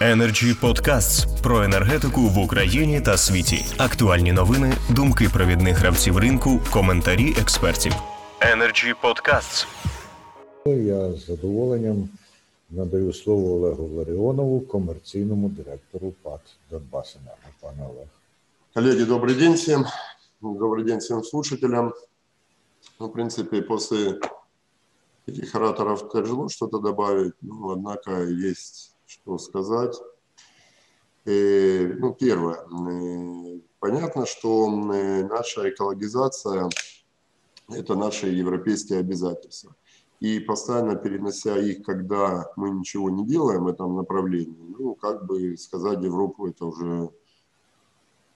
Energy Podcasts про енергетику в Україні та світі. Актуальні новини, думки провідних гравців ринку, коментарі експертів. Energy Podcasts. Я з задоволенням надаю слово Олегу Ларіонову, комерційному директору ПАТ Донбасенерго. Пане Олег. Коллеги, добрый день всем. Добрый день всем слушателям. Ну, в принципе, после этих ораторов тяжело что-то добавить, но, однако, есть что сказать. И, ну, первое. э, Понятно, что э, наша экологизация – это наши европейские обязательства. И постоянно перенося их, когда мы ничего не делаем в этом направлении, ну, как бы сказать Европу, это уже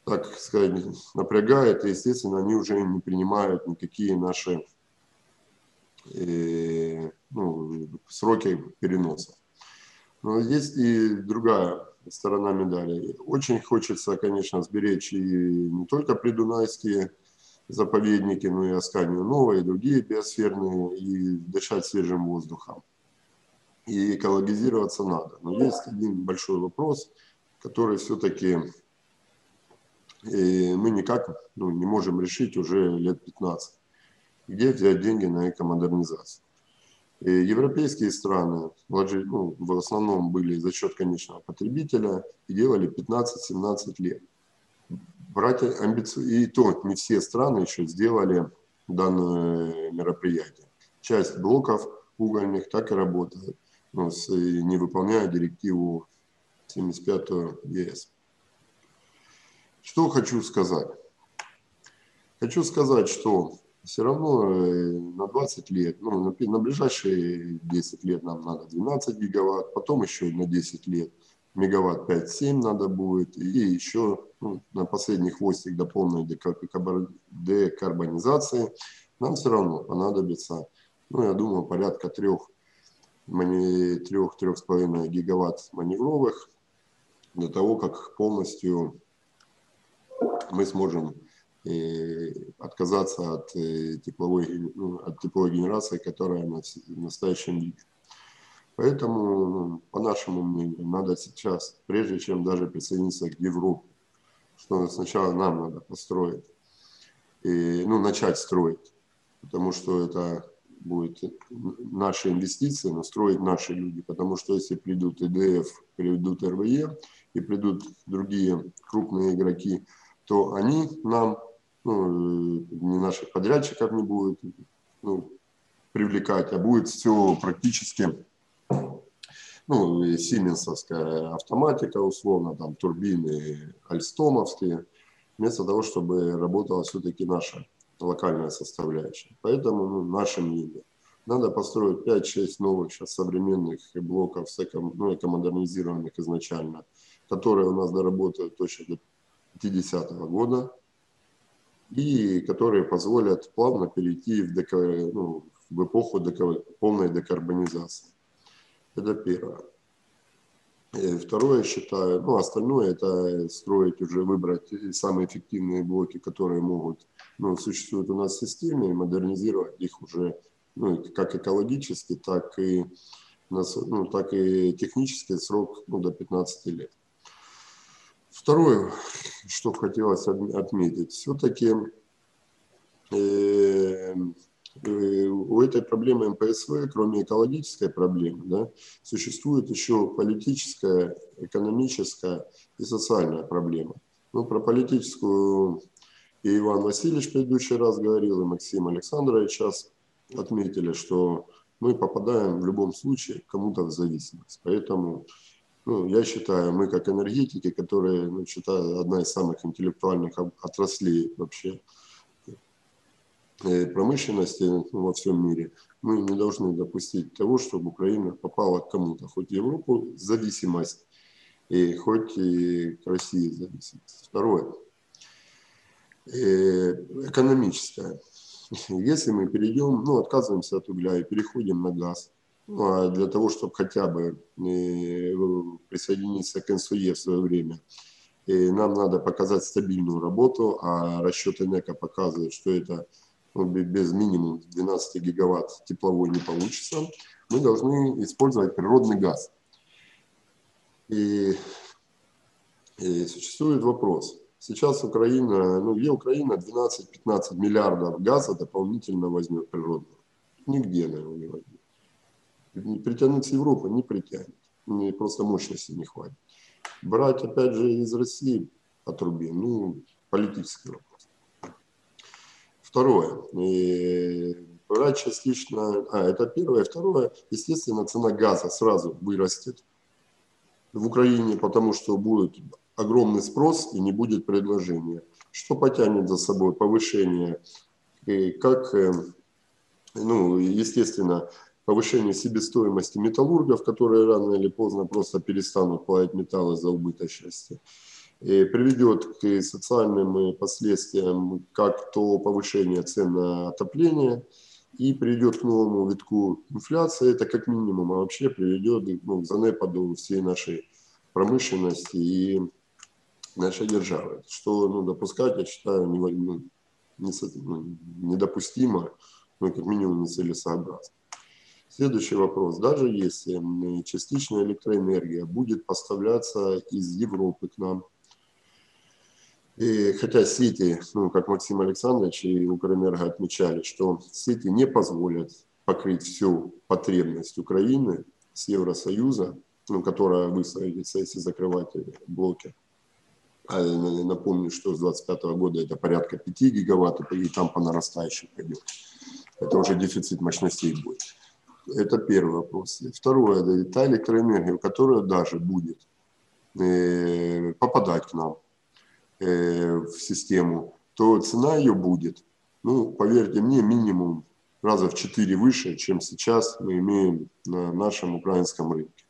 так сказать, напрягает, и, естественно, они уже не принимают никакие наши э, ну, сроки переноса. Но есть и другая сторона медали. Очень хочется, конечно, сберечь и не только придунайские заповедники, но и Асканию Новое, и другие биосферные, и дышать свежим воздухом. И экологизироваться надо. Но есть один большой вопрос, который все-таки и мы никак ну, не можем решить уже лет 15. Где взять деньги на экомодернизацию? Европейские страны ну, в основном были за счет конечного потребителя и делали 15-17 лет. Брать амбицию, и то не все страны еще сделали данное мероприятие. Часть блоков угольных так и работает, ну, с- не выполняя директиву 75 ЕС. Что хочу сказать? Хочу сказать, что все равно э, на 20 лет, ну, на, ближайшие 10 лет нам надо 12 гигаватт, потом еще на 10 лет мегаватт 5-7 надо будет, и еще ну, на последний хвостик до полной декарбонизации нам все равно понадобится, ну, я думаю, порядка трех, трех-трех с половиной гигаватт маневровых для того, как полностью мы сможем отказаться от, э, тепловой, ну, от тепловой генерации, которая в настоящем виде. Поэтому, по нашему мнению, надо сейчас, прежде чем даже присоединиться к Европе, что сначала нам надо построить, и, ну, начать строить, потому что это будет наши инвестиции, но строить наши люди, потому что если придут ИДФ, придут РВЕ и придут другие крупные игроки, то они нам, ну, не наших подрядчиков не будет ну, привлекать, а будет все практически ну, сименсовская автоматика, условно, там турбины альстомовские, вместо того, чтобы работала все-таки наша локальная составляющая. Поэтому ну, наше мнение. Надо построить 5-6 новых сейчас современных блоков, с ну, экомодернизированных изначально, которые у нас доработают точно до 50 года, и которые позволят плавно перейти в, деко, ну, в эпоху деко, полной декарбонизации. Это первое. И второе, считаю, ну, остальное это строить уже, выбрать самые эффективные блоки, которые могут, ну, существуют у нас в системе, и модернизировать их уже, ну, как экологически, так и, ну, так и технический срок ну, до 15 лет. Второе, что хотелось отм- отметить, все-таки э, э, у этой проблемы МПСВ, кроме экологической проблемы, да, существует еще политическая, экономическая и социальная проблема. Ну, про политическую и Иван Васильевич в предыдущий раз говорил, и Максим Александрович сейчас отметили, что мы попадаем в любом случае кому-то в зависимость. Поэтому ну, я считаю, мы как энергетики, которые, ну, считаю, одна из самых интеллектуальных отраслей вообще э, промышленности ну, во всем мире, мы не должны допустить того, чтобы Украина попала к кому-то, хоть в Европу зависимость, и хоть и к России зависимость. Второе. Э, Экономическое. Если мы перейдем, ну, отказываемся от угля и переходим на газ, для того, чтобы хотя бы э, присоединиться к НСУЕ в свое время, э, нам надо показать стабильную работу, а расчеты НЭКа показывают, что это ну, бе- без минимум 12 гигаватт тепловой не получится. Мы должны использовать природный газ. И, и существует вопрос. Сейчас Украина, ну где Украина 12-15 миллиардов газа дополнительно возьмет природного? Нигде, наверное, не возьмет. Притянуть с Европы не притянет. Мне просто мощности не хватит. Брать, опять же, из России по трубе, ну, политический вопрос. Второе. И брать частично, а, это первое. Второе, естественно, цена газа сразу вырастет в Украине, потому что будет огромный спрос и не будет предложения, что потянет за собой повышение, и как, э, ну, естественно, повышение себестоимости металлургов, которые рано или поздно просто перестанут плавать металлы за убыточности, и приведет к социальным последствиям, как то повышение цен на отопление, и приведет к новому витку инфляции, это как минимум, а вообще приведет ну, к занепаду всей нашей промышленности и нашей державы, что ну, допускать, я считаю, не, ну, ну, недопустимо, ну, как минимум нецелесообразно. Следующий вопрос. Даже если частичная электроэнергия будет поставляться из Европы к нам, и хотя сети, ну, как Максим Александрович и Укрэнерго отмечали, что сети не позволят покрыть всю потребность Украины с Евросоюза, ну, которая выстроится, если закрывать блоки. А напомню, что с 2025 года это порядка 5 гигаватт, и там по нарастающей пойдет. Это уже дефицит мощностей будет. Это первый вопрос. Второе, это та электроэнергия, которая даже будет э, попадать к нам э, в систему, то цена ее будет, ну, поверьте мне, минимум раза в 4 выше, чем сейчас мы имеем на нашем украинском рынке.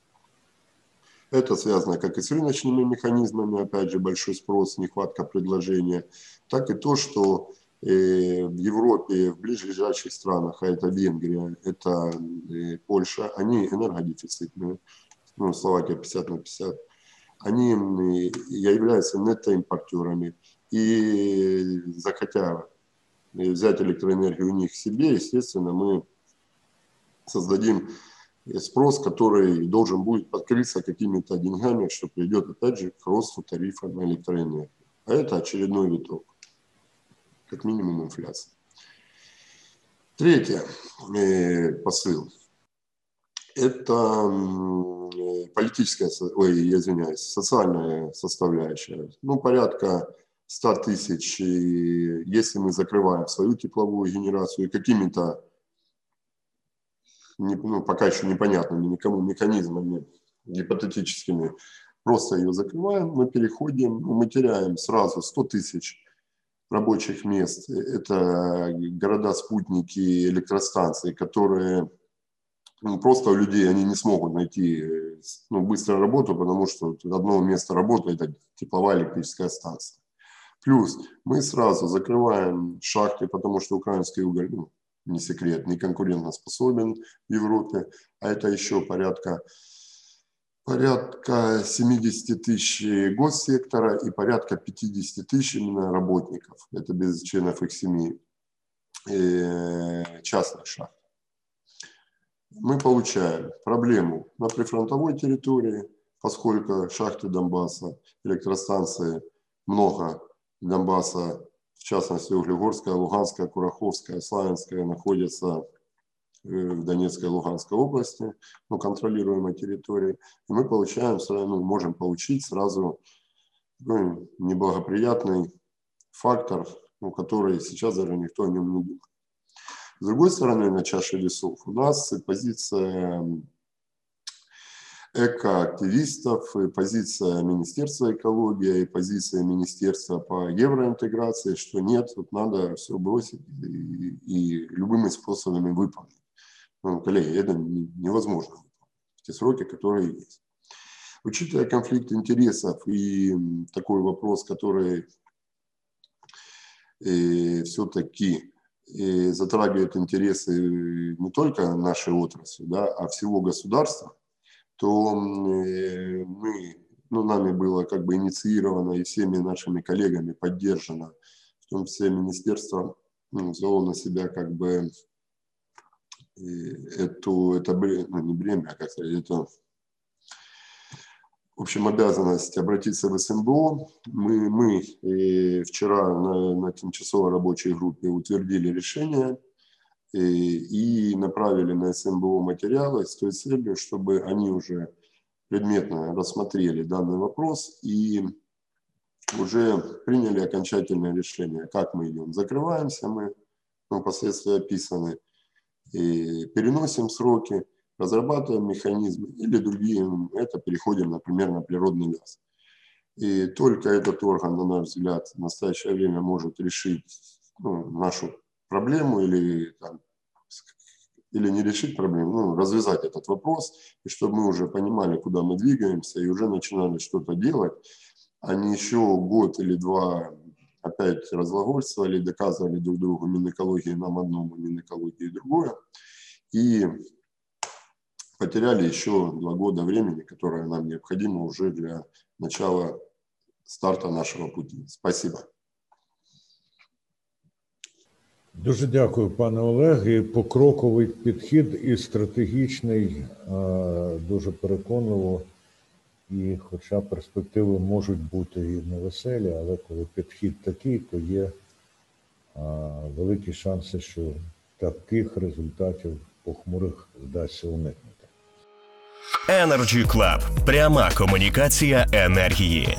Это связано как и с рыночными механизмами, опять же, большой спрос, нехватка предложения, так и то, что в Европе, в ближайших странах, а это Венгрия, это э, Польша, они энергодефицитные, ну, Словакия 50 на 50, они являются нетоимпортерами. И захотя взять электроэнергию у них себе, естественно, мы создадим спрос, который должен будет подкрыться какими-то деньгами, что приведет, опять же, к росту тарифа на электроэнергию. А это очередной виток, как минимум инфляция. Третье э, посыл. Это политическая, ой, я извиняюсь, социальная составляющая. Ну, порядка 100 тысяч, если мы закрываем свою тепловую генерацию какими-то ну, пока еще непонятными никому механизмами гипотетическими, просто ее закрываем, мы переходим, мы теряем сразу 100 тысяч рабочих мест. Это города-спутники, электростанции, которые ну, просто у людей они не смогут найти ну, быструю работу, потому что одно место работы – это тепловая электрическая станция. Плюс мы сразу закрываем шахты, потому что украинский уголь, ну, не секрет, не конкурентно способен в Европе, а это еще порядка, порядка 70 тысяч госсектора и порядка 50 тысяч именно работников, это без членов их семьи, э, частных шахт. Мы получаем проблему на прифронтовой территории, поскольку шахты Донбасса, электростанции много Донбасса в частности Углегорская, Луганская, Кураховская, Славянская, находятся в Донецкой и Луганской области, ну, контролируемой территории, и мы получаем, ну, можем получить сразу ну, неблагоприятный фактор, ну, который сейчас даже никто о нем не думает. С другой стороны, на чаше весов у нас позиция экоактивистов, и позиция Министерства экологии, и позиция Министерства по евроинтеграции, что нет, тут надо все бросить и, и любыми способами выполнить. Коллеги, это невозможно в те сроки, которые есть. Учитывая конфликт интересов и такой вопрос, который э, все-таки э, затрагивает интересы не только нашей отрасли, да, а всего государства, то э, мы, ну, нами было как бы инициировано и всеми нашими коллегами поддержано, в том числе министерство ну, взяло на себя как бы эту, это, ну, не бремя, а как сказать, это в общем, обязанность обратиться в СНБО. Мы, мы вчера на, на тимчасовой рабочей группе утвердили решение э, и направили на СНБО материалы с той целью, чтобы они уже предметно рассмотрели данный вопрос и уже приняли окончательное решение, как мы идем. Закрываемся мы, ну, последствия описаны, и переносим сроки, разрабатываем механизмы или другие, это переходим, например, на природный газ. И только этот орган, на наш взгляд, в настоящее время может решить ну, нашу проблему или, там, или не решить проблему, ну, развязать этот вопрос, и чтобы мы уже понимали, куда мы двигаемся, и уже начинали что-то делать, а не еще год или два опять разглагольствовали, доказывали друг другу Минэкологии нам одному, Минэкологии другое. И потеряли еще два года времени, которое нам необходимо уже для начала старта нашего пути. Спасибо. Дуже дякую, пане Олег. І покроковий підхід і стратегічний е, дуже переконливо. І хоча перспективи можуть бути і невеселі, але коли підхід такий, то є а, великі шанси, що таких результатів похмурих вдасться уникнути. Energy Club. Пряма комунікація енергії.